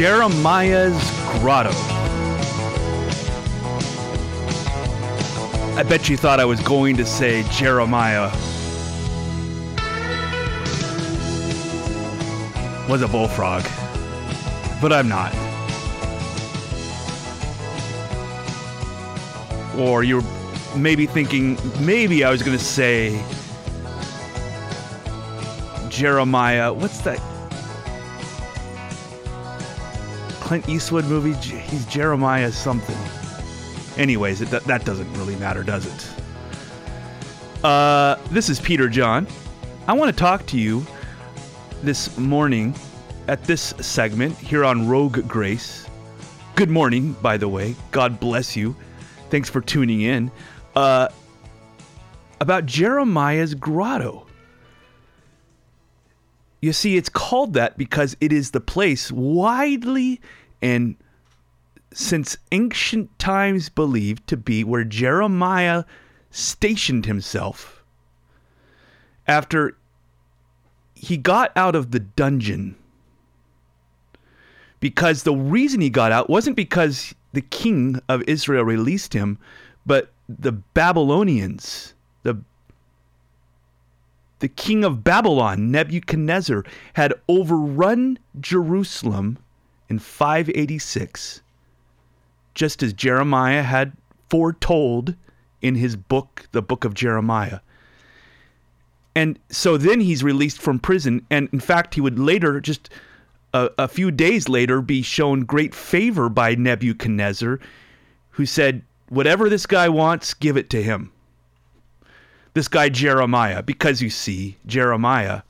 Jeremiah's Grotto. I bet you thought I was going to say Jeremiah was a bullfrog, but I'm not. Or you're maybe thinking, maybe I was going to say Jeremiah. What's that? Clint Eastwood movie? He's Jeremiah something. Anyways, it, that doesn't really matter, does it? Uh, this is Peter John. I want to talk to you this morning at this segment here on Rogue Grace. Good morning, by the way. God bless you. Thanks for tuning in. Uh, about Jeremiah's Grotto. You see, it's called that because it is the place widely and since ancient times believed to be where Jeremiah stationed himself after he got out of the dungeon. Because the reason he got out wasn't because the king of Israel released him, but the Babylonians, the the king of Babylon, Nebuchadnezzar, had overrun Jerusalem in 586 just as Jeremiah had foretold in his book, the book of Jeremiah. And so then he's released from prison. And in fact, he would later, just a, a few days later, be shown great favor by Nebuchadnezzar, who said, Whatever this guy wants, give it to him. This guy, Jeremiah, because you see, Jeremiah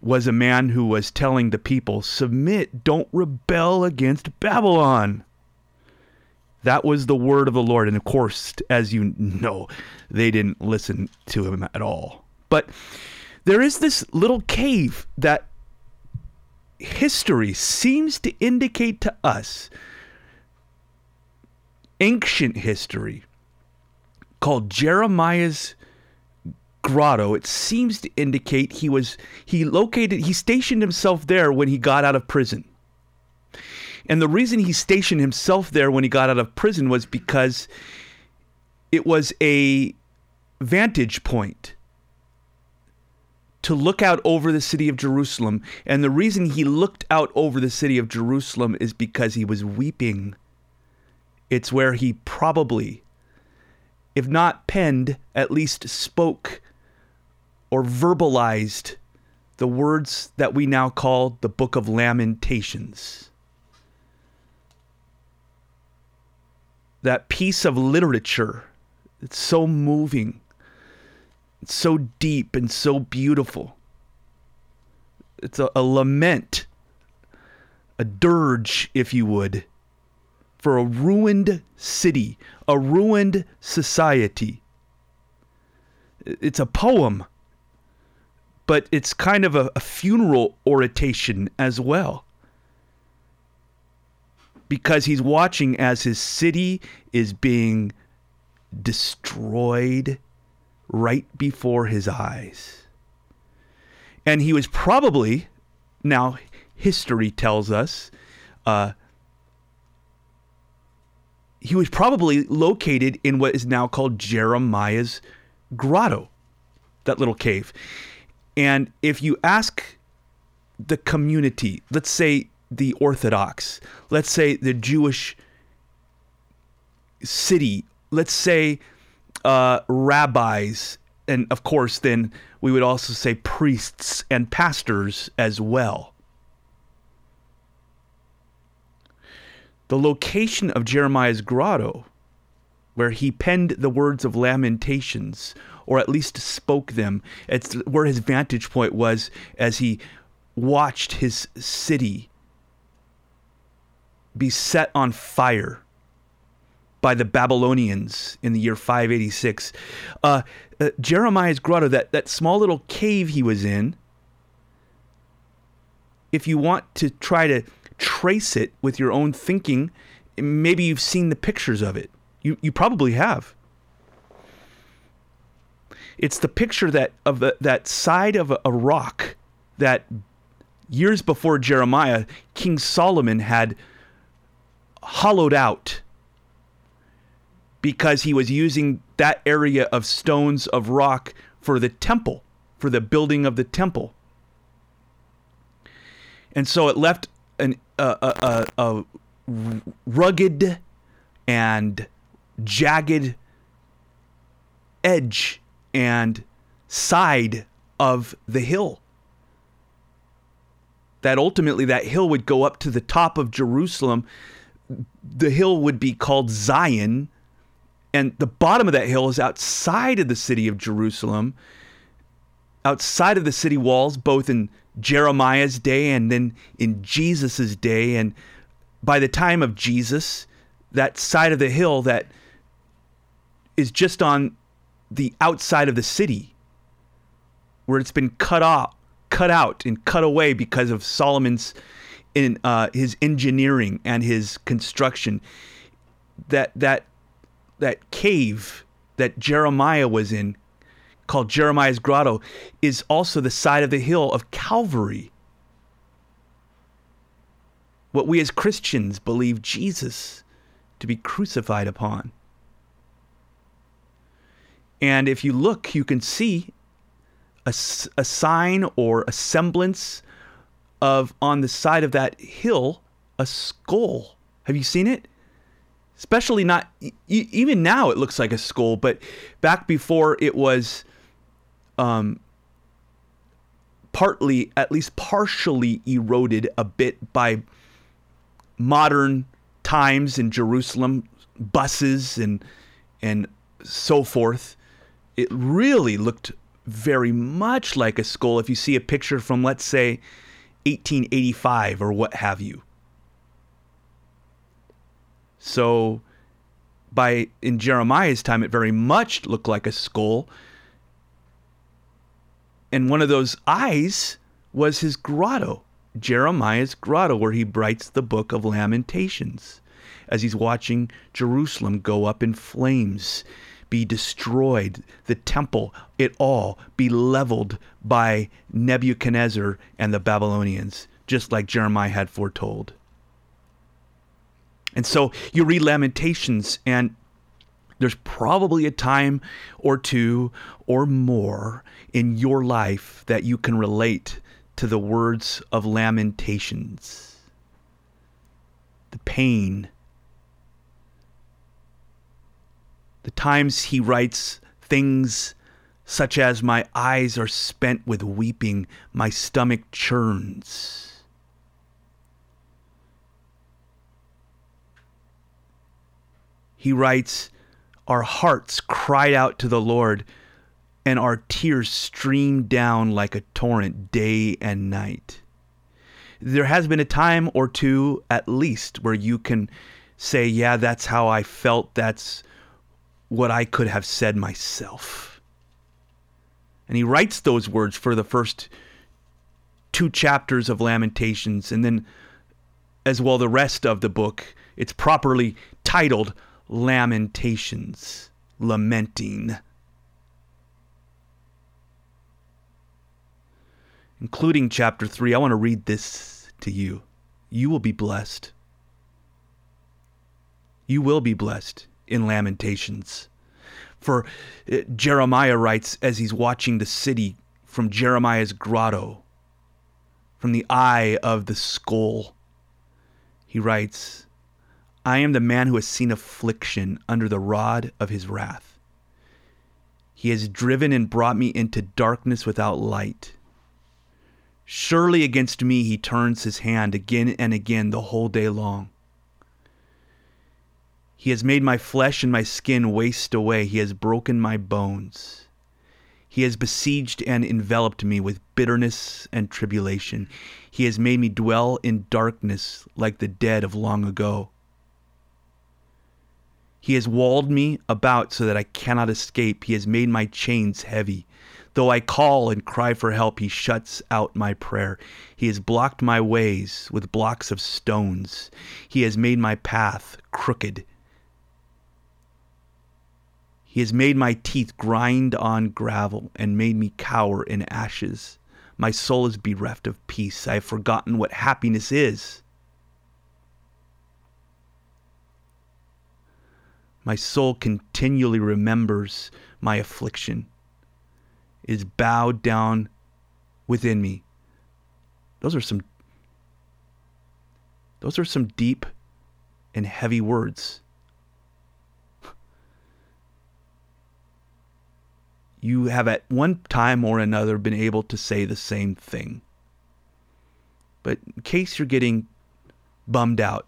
was a man who was telling the people, Submit, don't rebel against Babylon. That was the word of the Lord. And of course, as you know, they didn't listen to him at all. But there is this little cave that history seems to indicate to us, ancient history, called Jeremiah's grotto it seems to indicate he was he located he stationed himself there when he got out of prison and the reason he stationed himself there when he got out of prison was because it was a vantage point to look out over the city of Jerusalem. And the reason he looked out over the city of Jerusalem is because he was weeping. It's where he probably, if not penned, at least spoke or verbalized the words that we now call the Book of Lamentations. that piece of literature. It's so moving. It's so deep and so beautiful. It's a, a lament, a dirge, if you would, for a ruined city, a ruined society. It's a poem, but it's kind of a, a funeral oration as well because he's watching as his city is being destroyed right before his eyes. And he was probably, now history tells us, uh, he was probably located in what is now called Jeremiah's grotto, that little cave. And if you ask the community, let's say the Orthodox, let's say the Jewish city, let's say uh, rabbis, and of course, then we would also say priests and pastors as well. The location of Jeremiah's grotto, where he penned the words of lamentations, or at least spoke them, it's where his vantage point was as he watched his city be set on fire by the Babylonians in the year 586. Uh, uh, Jeremiah's grotto, that, that small little cave he was in, if you want to try to trace it with your own thinking, maybe you've seen the pictures of it. You, you probably have. It's the picture that of the, that side of a, a rock that years before Jeremiah, King Solomon had hollowed out because he was using that area of stones of rock for the temple, for the building of the temple. And so it left an, a, a, a rugged and jagged edge and side of the hill. That ultimately that hill would go up to the top of Jerusalem. The hill would be called Zion, and the bottom of that hill is outside of the city of Jerusalem, outside of the city walls, both in Jeremiah's day and then in Jesus's day. And by the time of Jesus, that side of the hill that is just on the outside of the city, where it's been cut off, cut out, and cut away because of Solomon's in uh, his engineering and his construction. That that that cave that Jeremiah was in, called Jeremiah's Grotto, is also the side of the hill of Calvary. What we as Christians believe Jesus to be crucified upon. And if you look, you can see a, a sign or a semblance of on the side of that hill a skull. Have you seen it? Especially not even now it looks like a skull, but back before it was um, partly, at least partially eroded a bit by modern times in Jerusalem, buses and and so forth. It really looked very much like a skull if you see a picture from let's say 1885 or what have you. So by in Jeremiah's time it very much looked like a skull. And one of those eyes was his grotto, Jeremiah's grotto where he writes the book of Lamentations as he's watching Jerusalem go up in flames be destroyed, the temple, it all be leveled by Nebuchadnezzar and the Babylonians, just like Jeremiah had foretold. And so you read Lamentations, and there's probably a time or two or more in your life that you can relate to the words of Lamentations. The pain, the times he writes things such as, My eyes are spent with weeping, my stomach churns. He writes, Our hearts cried out to the Lord, and our tears streamed down like a torrent day and night. There has been a time or two, at least, where you can say, Yeah, that's how I felt. That's what I could have said myself. And he writes those words for the first two chapters of Lamentations, and then as well the rest of the book. It's properly titled Lamentations, lamenting. Including chapter 3, I want to read this to you. You will be blessed. You will be blessed in Lamentations. For uh, Jeremiah writes as he's watching the city from Jeremiah's grotto, from the eye of the skull, he writes, I am the man who has seen affliction under the rod of his wrath. He has driven and brought me into darkness without light. Surely against me he turns his hand again and again the whole day long. He has made my flesh and my skin waste away. He has broken my bones. He has besieged and enveloped me with bitterness and tribulation. He has made me dwell in darkness like the dead of long ago. He has walled me about so that I cannot escape. He has made my chains heavy. Though I call and cry for help, he shuts out my prayer. He has blocked my ways with blocks of stones. He has made my path crooked. He has made my teeth grind on gravel and made me cower in ashes. My soul is bereft of peace. I have forgotten what happiness is. My soul continually remembers my affliction. Is bowed down within me. Those are some those are some deep and heavy words. You have at one time or another been able to say the same thing. But in case you're getting bummed out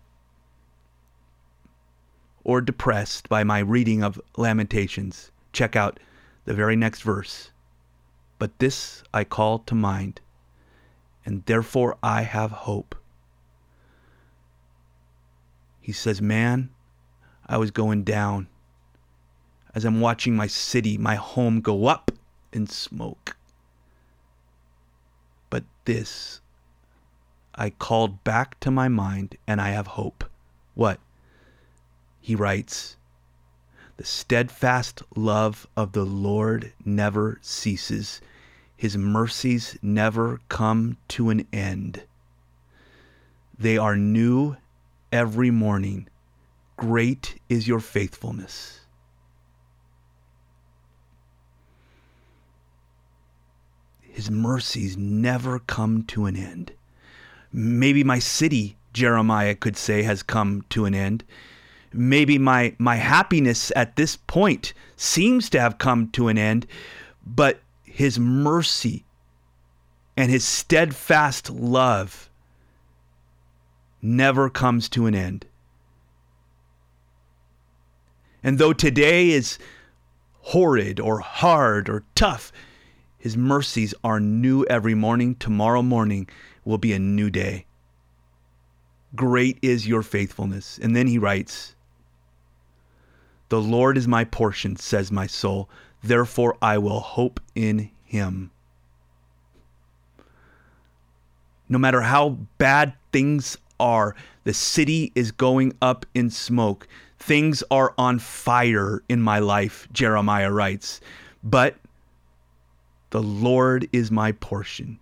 or depressed by my reading of Lamentations, check out the very next verse. But this I call to mind, and therefore I have hope. He says, Man, I was going down as I'm watching my city, my home go up in smoke. But this I called back to my mind, and I have hope. What? He writes, The steadfast love of the Lord never ceases, His mercies never come to an end. They are new every morning. Great is your faithfulness. His mercies never come to an end. Maybe my city, Jeremiah could say, has come to an end. Maybe my, my happiness at this point seems to have come to an end, but his mercy and his steadfast love never comes to an end. And though today is horrid or hard or tough, his mercies are new every morning. Tomorrow morning will be a new day. Great is your faithfulness. And then he writes, The Lord is my portion, says my soul. Therefore I will hope in him. No matter how bad things are. The city is going up in smoke. Things are on fire in my life, Jeremiah writes. But the Lord is my portion,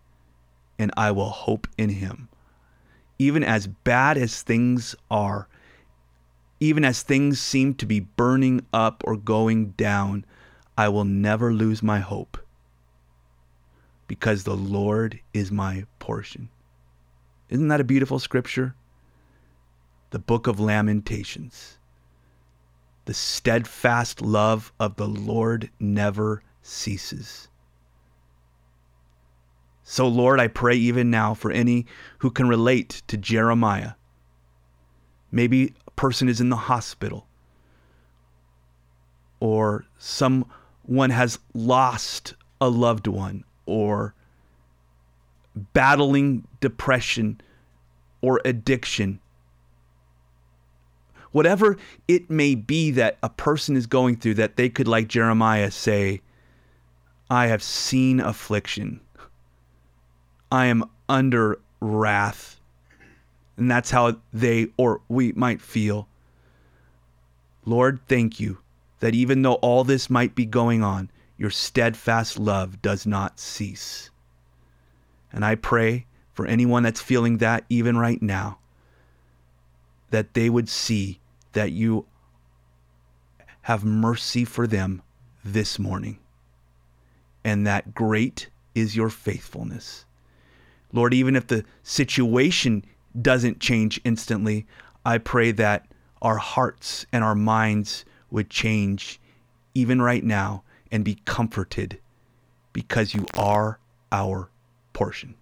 and I will hope in him. Even as bad as things are, even as things seem to be burning up or going down, I will never lose my hope because the Lord is my portion. Isn't that a beautiful scripture? The book of Lamentations. The steadfast love of the Lord never ceases. So, Lord, I pray even now for any who can relate to Jeremiah. Maybe person is in the hospital, or someone has lost a loved one, or battling depression or addiction. Whatever it may be that a person is going through, that they could, like Jeremiah, say, I have seen affliction. I am under wrath. And that's how they or we might feel. Lord, thank you that even though all this might be going on, your steadfast love does not cease. And I pray for anyone that's feeling that even right now, that they would see that you have mercy for them this morning, and that great is your faithfulness. Lord, even if the situation doesn't change instantly, I pray that our hearts and our minds would change even right now and be comforted because you are our portion.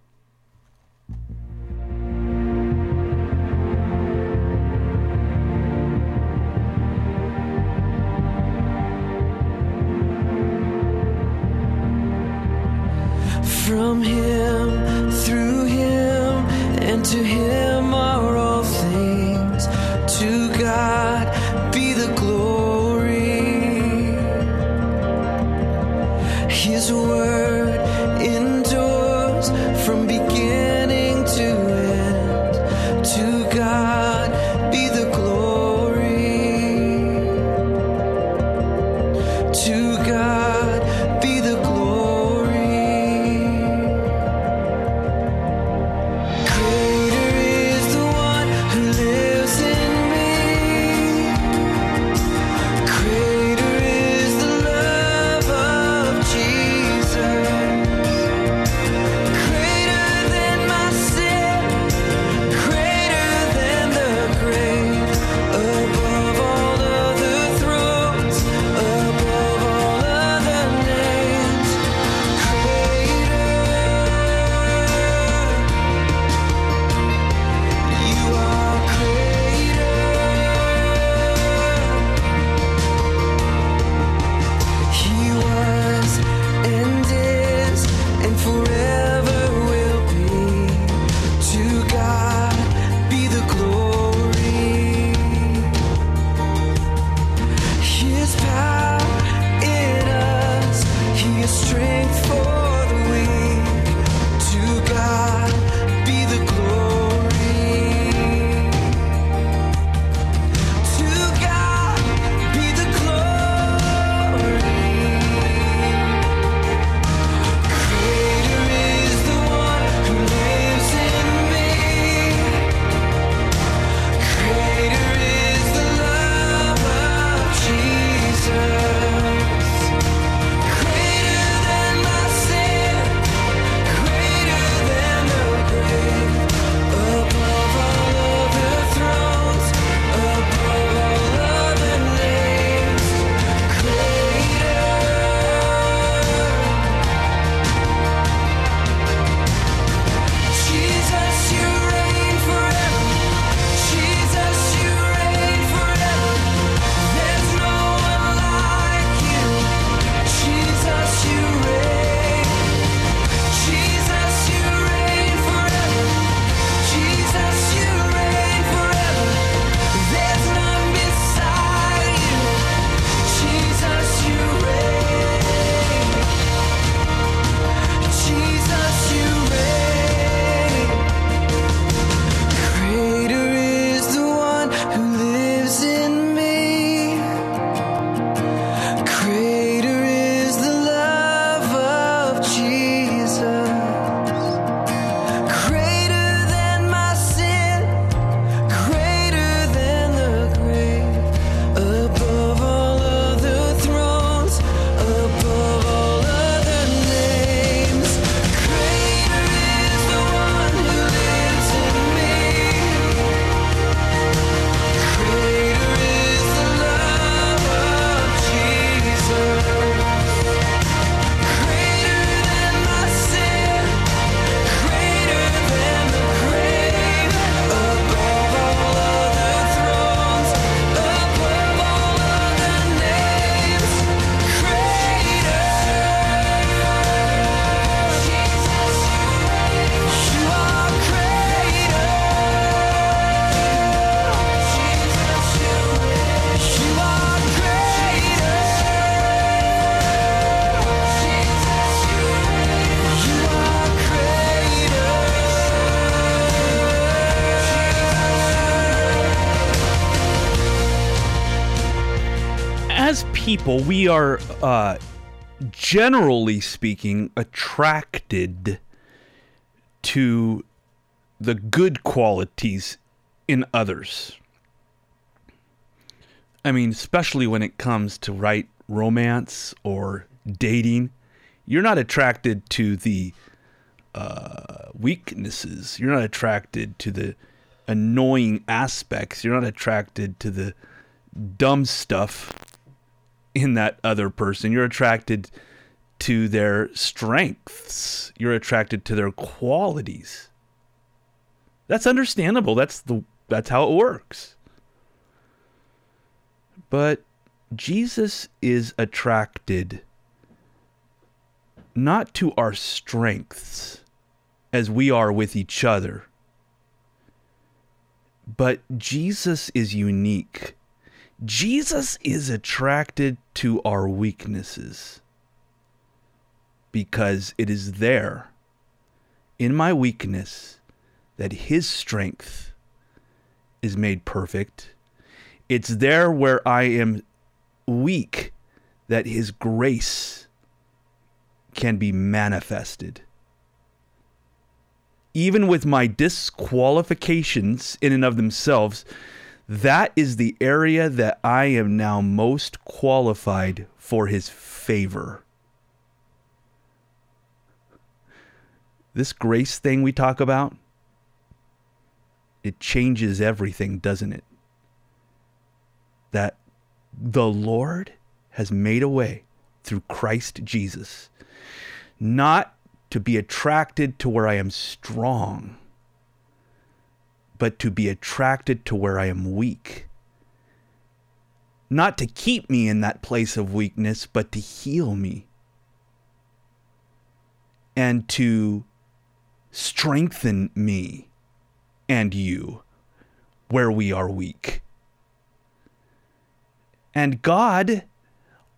From him, to him are all things. To God people, we are, uh, generally speaking, attracted to the good qualities in others. I mean, especially when it comes to right romance or dating, you're not attracted to the uh, weaknesses. You're not attracted to the annoying aspects. You're not attracted to the dumb stuff in that other person. You're attracted to their strengths. You're attracted to their qualities. That's understandable. That's the that's how it works. But Jesus is attracted not to our strengths as we are with each other, but Jesus is unique. Jesus is attracted to our weaknesses because it is there in my weakness that his strength is made perfect. It's there where I am weak that his grace can be manifested. Even with my disqualifications in and of themselves, that is the area that I am now most qualified for his favor. This grace thing we talk about, it changes everything, doesn't it? That the Lord has made a way through Christ Jesus, not to be attracted to where I am strong, but to be attracted to where I am weak. Not to keep me in that place of weakness, but to heal me and to strengthen me and you where we are weak. And God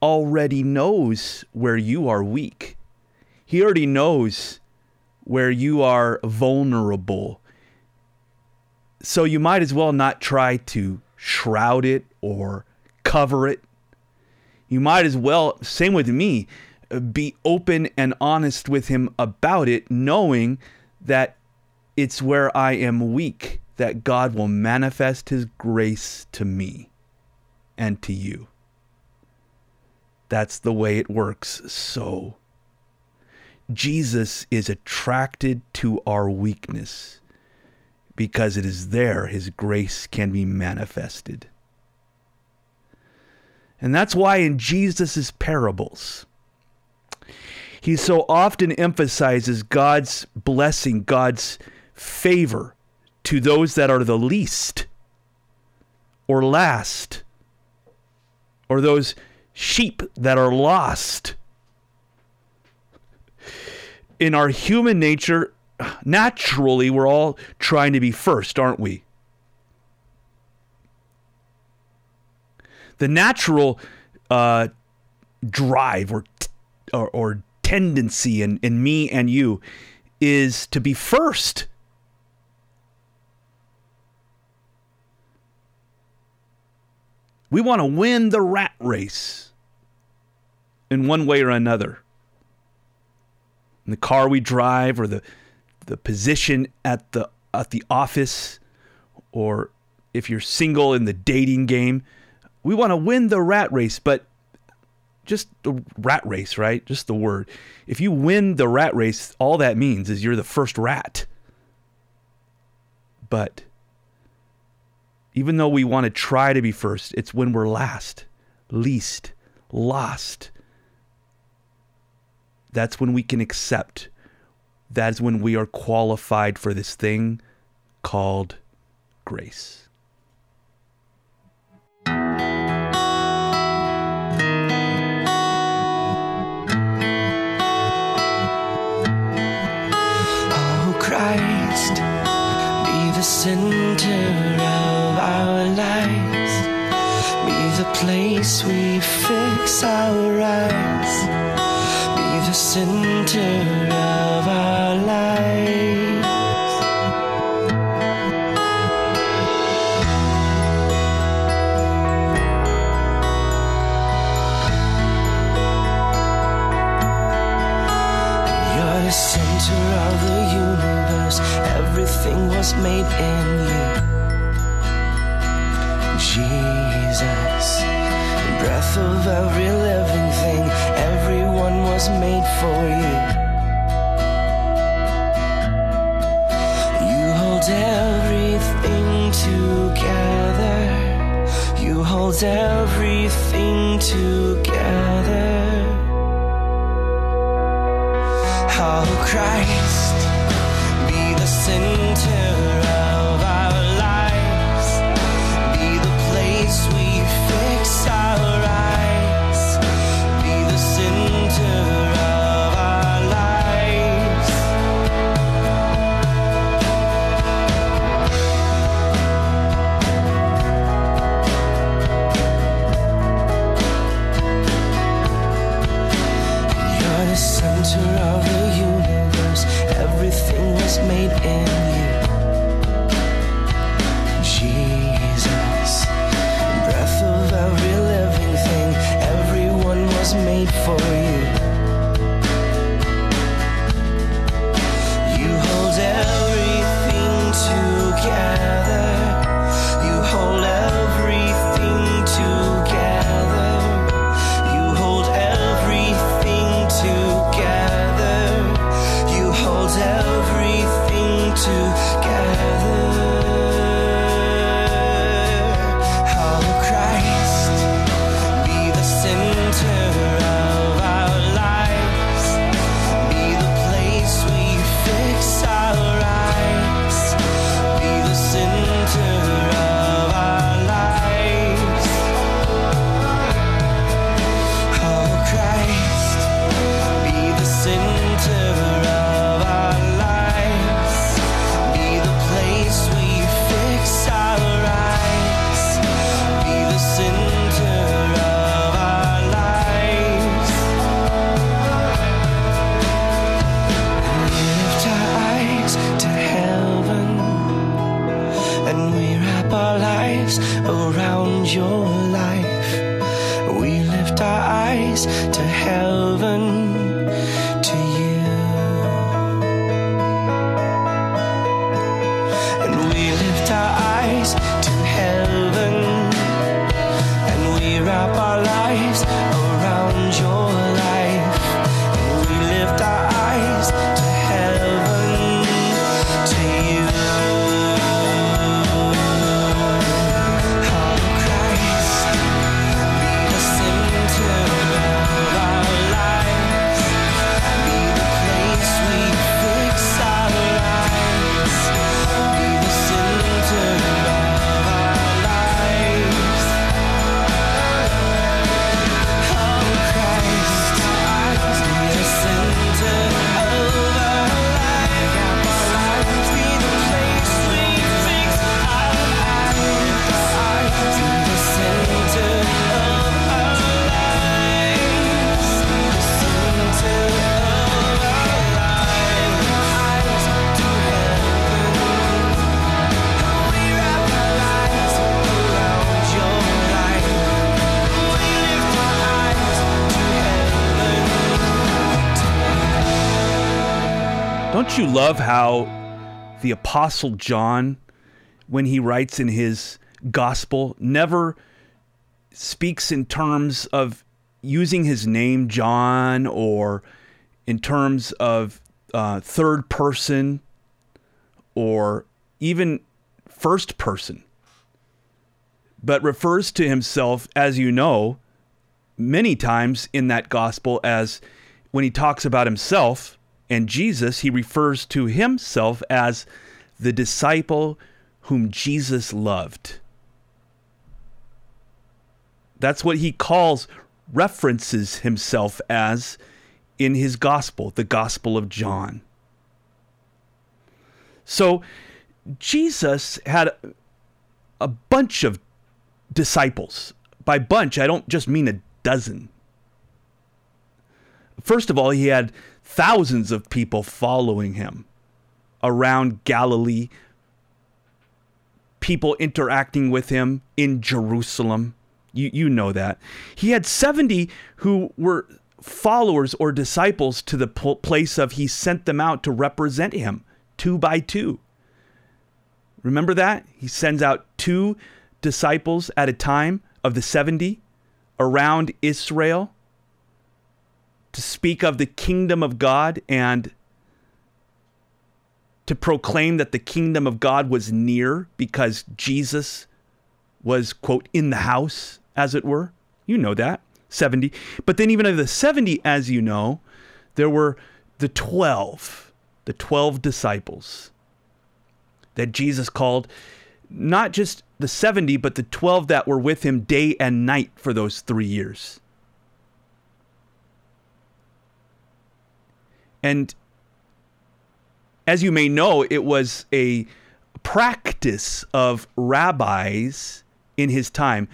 already knows where you are weak. He already knows where you are vulnerable. So you might as well not try to shroud it or cover it. You might as well, same with me, uh, be open and honest with Him about it, knowing that it's where I am weak that God will manifest His grace to me and to you. That's the way it works. So, Jesus is attracted to our weakness because it is there His grace can be manifested. And that's why in Jesus' parables, he so often emphasizes God's blessing, God's favor to those that are the least or last or those sheep that are lost. In our human nature, naturally, we're all trying to be first, aren't we? The natural uh, drive or, or, or tendency in, in me and you is to be first. We want to win the rat race in one way or another. In the car we drive or the the position at the at the office or if you're single in the dating game, we want to win the rat race, but just the rat race, right? Just the word. If you win the rat race, all that means is you're the first rat. But even though we want to try to be first, it's when we're last, least, lost. That's when we can accept. That's when we are qualified for this thing called grace. Oh Christ, be the center of our lives. Be the place we fix our eyes. Be the center of center of the universe. Everything was made in you. Jesus, breath of every living thing. Everyone was made for you. You hold everything together. You hold everything together. Christ be the center Don't you love how the Apostle John, when he writes in his gospel, never speaks in terms of using his name, John, or in terms of uh, third person or even first person, but refers to himself, as you know, many times in that gospel as when he talks about himself and Jesus, he refers to himself as the disciple whom Jesus loved. That's what he calls, references himself as in his gospel, the Gospel of John. So Jesus had a bunch of disciples. By bunch, I don't just mean a dozen. First of all, he had thousands of people following him around Galilee, people interacting with him in Jerusalem. You, you know that. He had 70 who were followers or disciples to the place of he sent them out to represent him two by two. Remember that? He sends out two disciples at a time of the 70 around Israel to speak of the kingdom of God and to proclaim that the kingdom of God was near because Jesus was, quote, in the house, as it were. You know that. 70. But then, even of the 70, as you know, there were the 12, the 12 disciples that Jesus called not just the 70, but the 12 that were with him day and night for those three years. And as you may know, it was a practice of rabbis in his time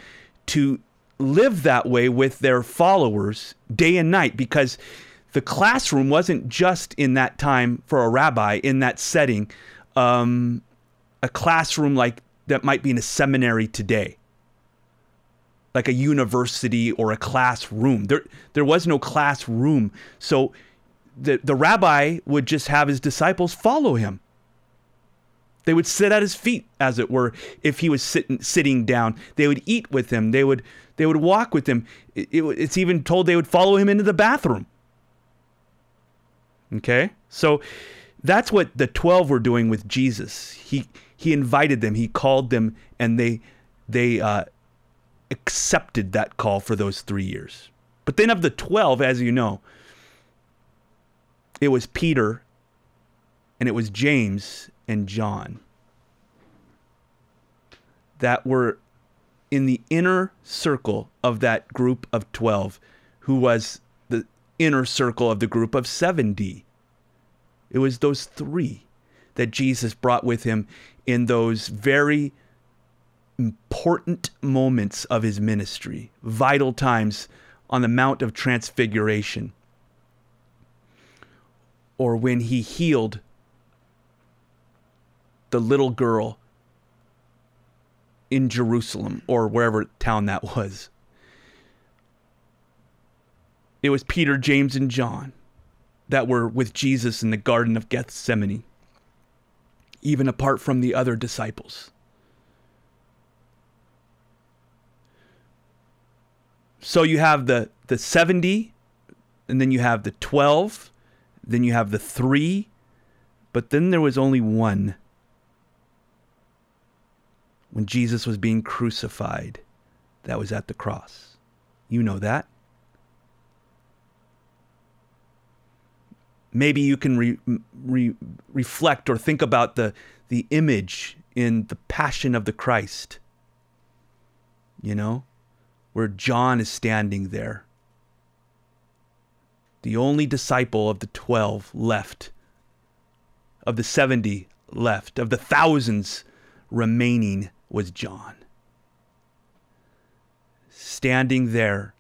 to live that way with their followers day and night because the classroom wasn't just in that time for a rabbi in that setting um, a classroom like that might be in a seminary today. Like a university or a classroom. There there was no classroom. So the, the rabbi would just have his disciples follow him. They would sit at his feet, as it were, if he was sitting sitting down. They would eat with him. They would they would walk with him. It, it, it's even told they would follow him into the bathroom. Okay, so that's what the twelve were doing with Jesus. He he invited them. He called them, and they they uh, accepted that call for those three years. But then of the twelve, as you know, it was Peter and it was James and John that were in the inner circle of that group of 12, who was the inner circle of the group of 70. It was those three that Jesus brought with him in those very important moments of his ministry, vital times on the Mount of Transfiguration or when he healed the little girl in Jerusalem or wherever town that was. It was Peter, James, and John that were with Jesus in the Garden of Gethsemane, even apart from the other disciples. So you have the, the 70, and then you have the 12, then you have the three, but then there was only one. When Jesus was being crucified, that was at the cross. You know that. Maybe you can re, re, reflect or think about the, the image in the Passion of the Christ, you know, where John is standing there the only disciple of the 12 left, of the 70 left, of the thousands remaining was John. Standing there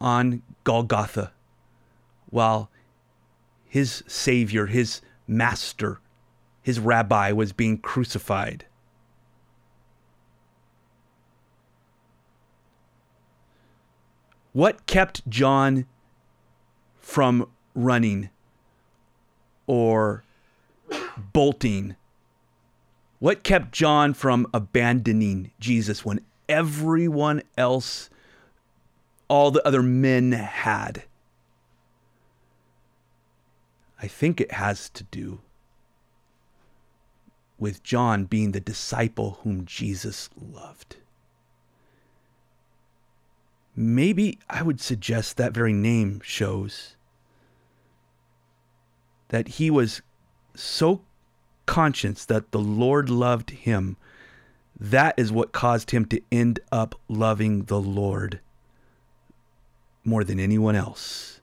on Golgotha while his Savior, his Master, his Rabbi was being crucified. What kept John from running or bolting? What kept John from abandoning Jesus when everyone else, all the other men had? I think it has to do with John being the disciple whom Jesus loved. Maybe I would suggest that very name shows that he was so conscious that the Lord loved him. That is what caused him to end up loving the Lord more than anyone else.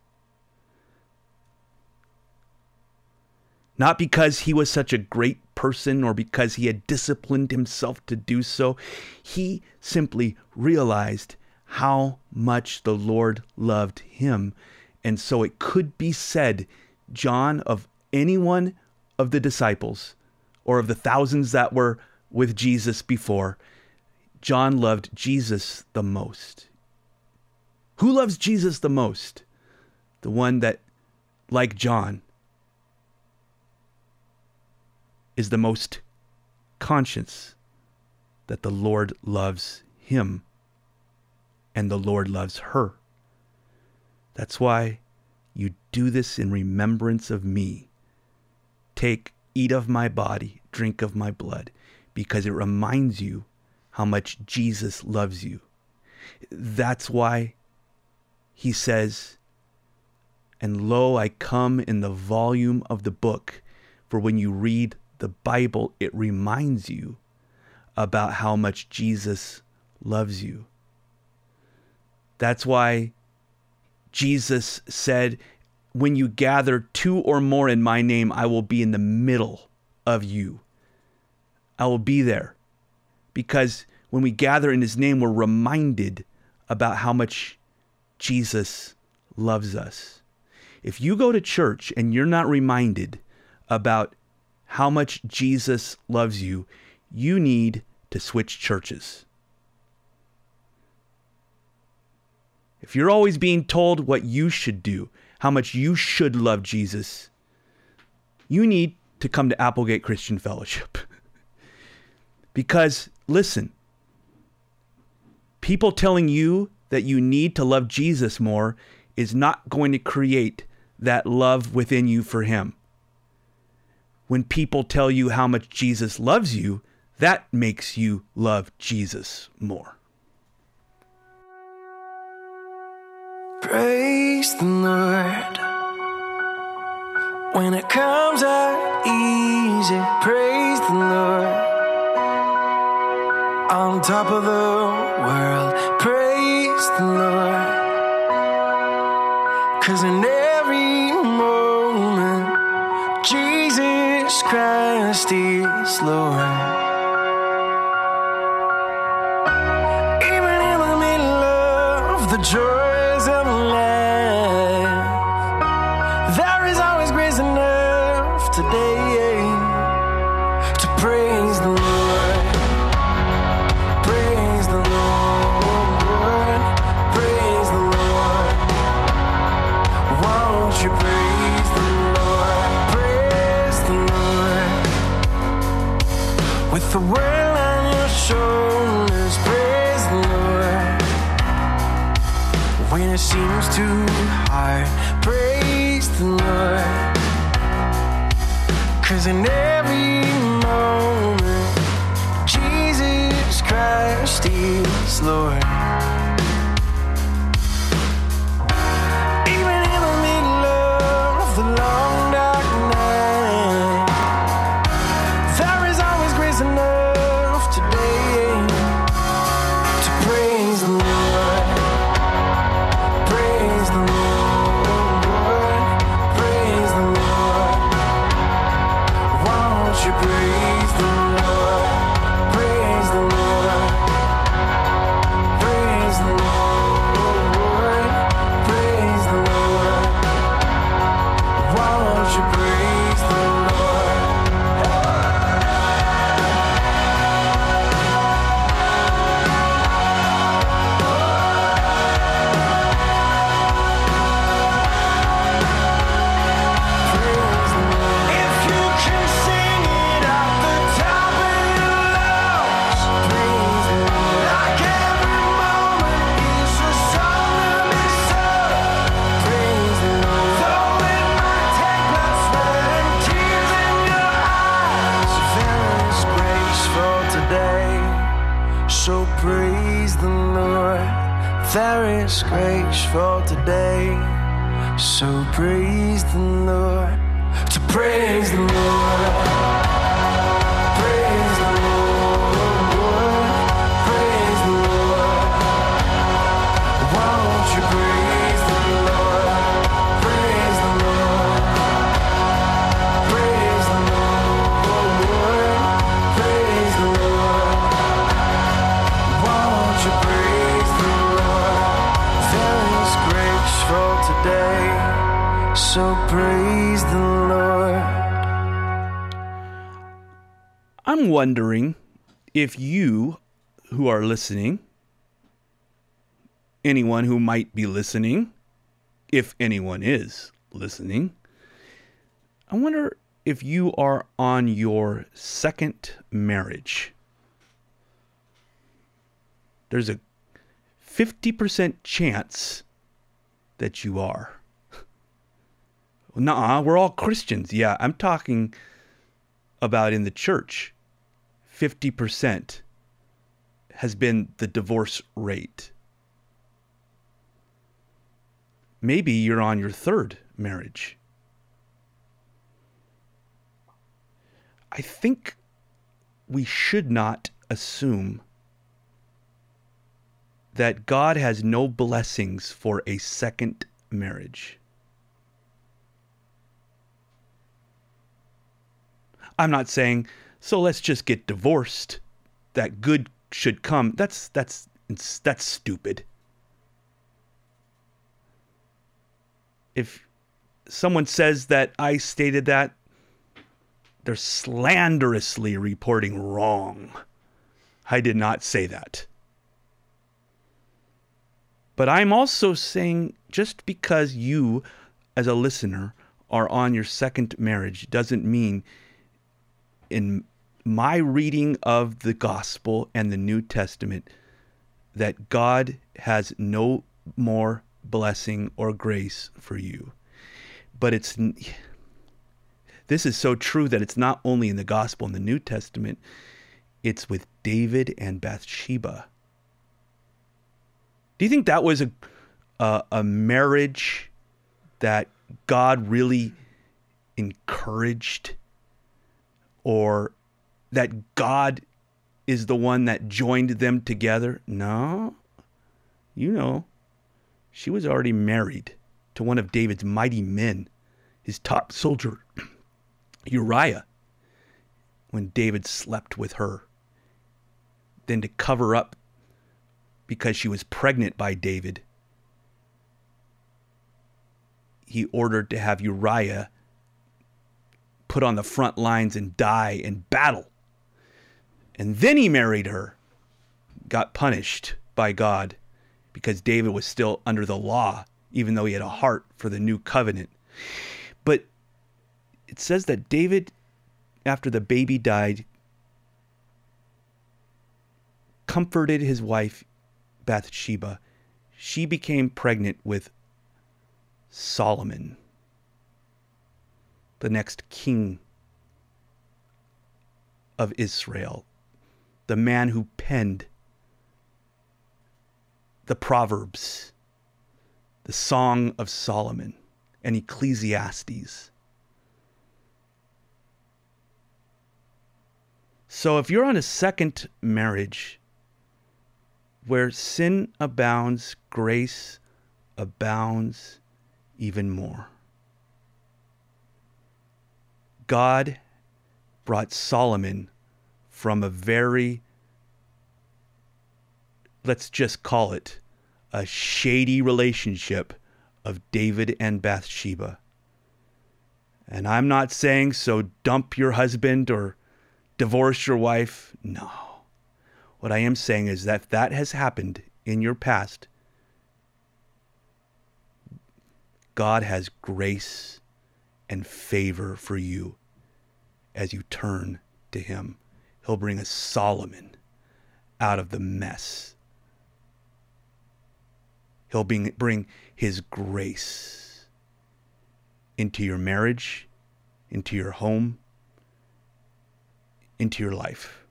Not because he was such a great person or because he had disciplined himself to do so. He simply realized how much the Lord loved him. And so it could be said John of anyone of the disciples or of the thousands that were with Jesus before, John loved Jesus the most. Who loves Jesus the most? the one that, like John, is the most conscious that the Lord loves him and the Lord loves her. That's why you do this in remembrance of me. Take, eat of my body, drink of my blood, because it reminds you how much Jesus loves you. That's why he says, And lo, I come in the volume of the book. For when you read the Bible, it reminds you about how much Jesus loves you. That's why Jesus said, When you gather two or more in my name, I will be in the middle of you. I will be there. Because when we gather in his name, we're reminded about how much Jesus loves us. If you go to church and you're not reminded about how much Jesus loves you, you need to switch churches. If you're always being told what you should do, how much you should love Jesus, you need to come to Applegate Christian Fellowship. because, listen, people telling you that you need to love Jesus more is not going to create that love within you for Him. When people tell you how much Jesus loves you, that makes you love Jesus more. Praise the Lord. When it comes out easy, praise the Lord. On top of the world, praise the Lord. Cause in every moment, Jesus Christ is Lord. Even in the middle of the joys it seems too hard, praise the Lord. Cause in every moment, Jesus Christ is Lord. Praise the wondering if you who are listening, anyone who might be listening, if anyone is listening, I wonder if you are on your second marriage. There's a 50% chance that you are. Nah, we're all Christians. Yeah, I'm talking about in the church. 50% has been the divorce rate. Maybe you're on your third marriage. I think we should not assume that God has no blessings for a second marriage. I'm not saying so let's just get divorced that good should come. That's that's that's stupid. If someone says that I stated that they're slanderously reporting wrong. I did not say that. But I'm also saying just because you, as a listener, are on your second marriage doesn't mean, in my reading of the gospel and the New Testament, that God has no more blessing or grace for you. But it's this is so true that it's not only in the gospel in the New Testament, it's with David and Bathsheba. Do you think that was a a, a marriage that God really encouraged or that God is the one that joined them together? No. You know, she was already married to one of David's mighty men, his top soldier, Uriah, when David slept with her. Then to cover up because she was pregnant by David, he ordered to have Uriah put on the front lines and die in battle. And then he married her, got punished by God because David was still under the law, even though he had a heart for the new covenant. But it says that David, after the baby died, comforted his wife Bathsheba. She became pregnant with Solomon, the next king of Israel, the man who penned the Proverbs, the Song of Solomon, and Ecclesiastes. So if you're on a second marriage where sin abounds, grace abounds even more. God brought Solomon from a very, let's just call it, a shady relationship of David and Bathsheba. And I'm not saying so dump your husband or divorce your wife. No. What I am saying is that if that has happened in your past, God has grace and favor for you as you turn to Him. He'll bring a Solomon out of the mess. He'll bring, bring His grace into your marriage, into your home, into your life.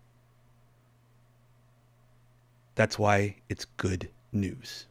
That's why it's good news.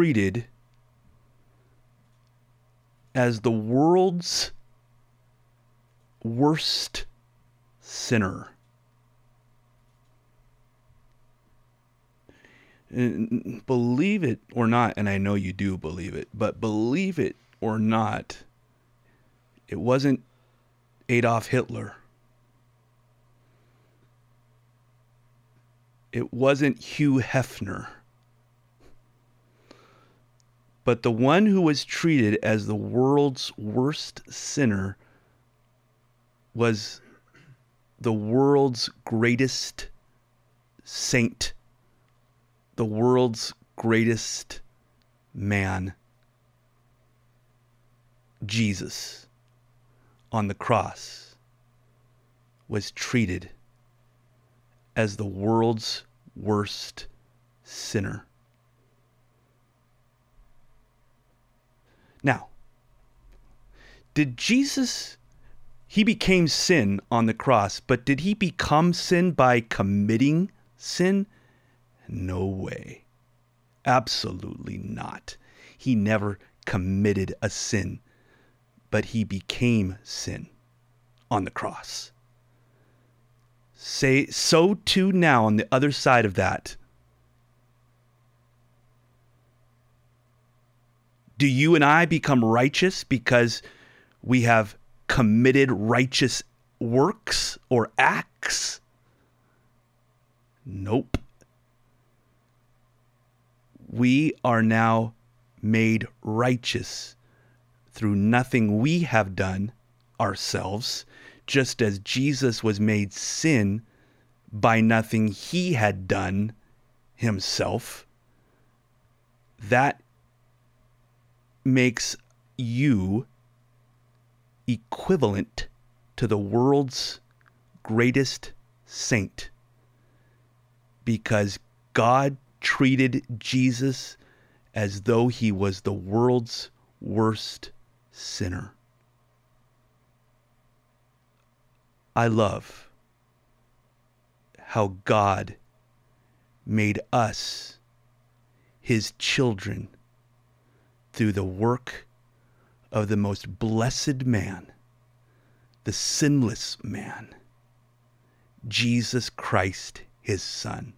treated as the world's worst sinner. And believe it or not, and I know you do believe it, but believe it or not, it wasn't Adolf Hitler. It wasn't Hugh Hefner. But the one who was treated as the world's worst sinner was the world's greatest saint, the world's greatest man, Jesus, on the cross, was treated as the world's worst sinner. Now, did Jesus he became sin on the cross, but did he become sin by committing sin? No way. Absolutely not. He never committed a sin, but he became sin on the cross. Say so too now on the other side of that Do you and I become righteous because we have committed righteous works or acts? Nope. We are now made righteous through nothing we have done ourselves, just as Jesus was made sin by nothing he had done himself. That makes you equivalent to the world's greatest saint because God treated Jesus as though he was the world's worst sinner. I love how God made us his children through the work of the most blessed man, the sinless man, Jesus Christ, his Son.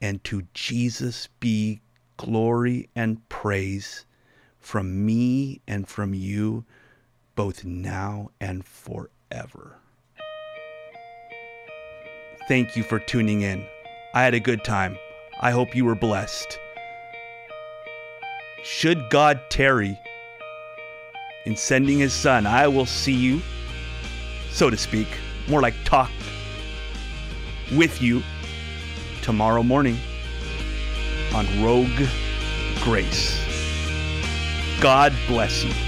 And to Jesus be glory and praise from me and from you, both now and forever. Thank you for tuning in. I had a good time. I hope you were blessed. Should God tarry in sending his son, I will see you, so to speak, more like talk with you tomorrow morning on Rogue Grace. God bless you.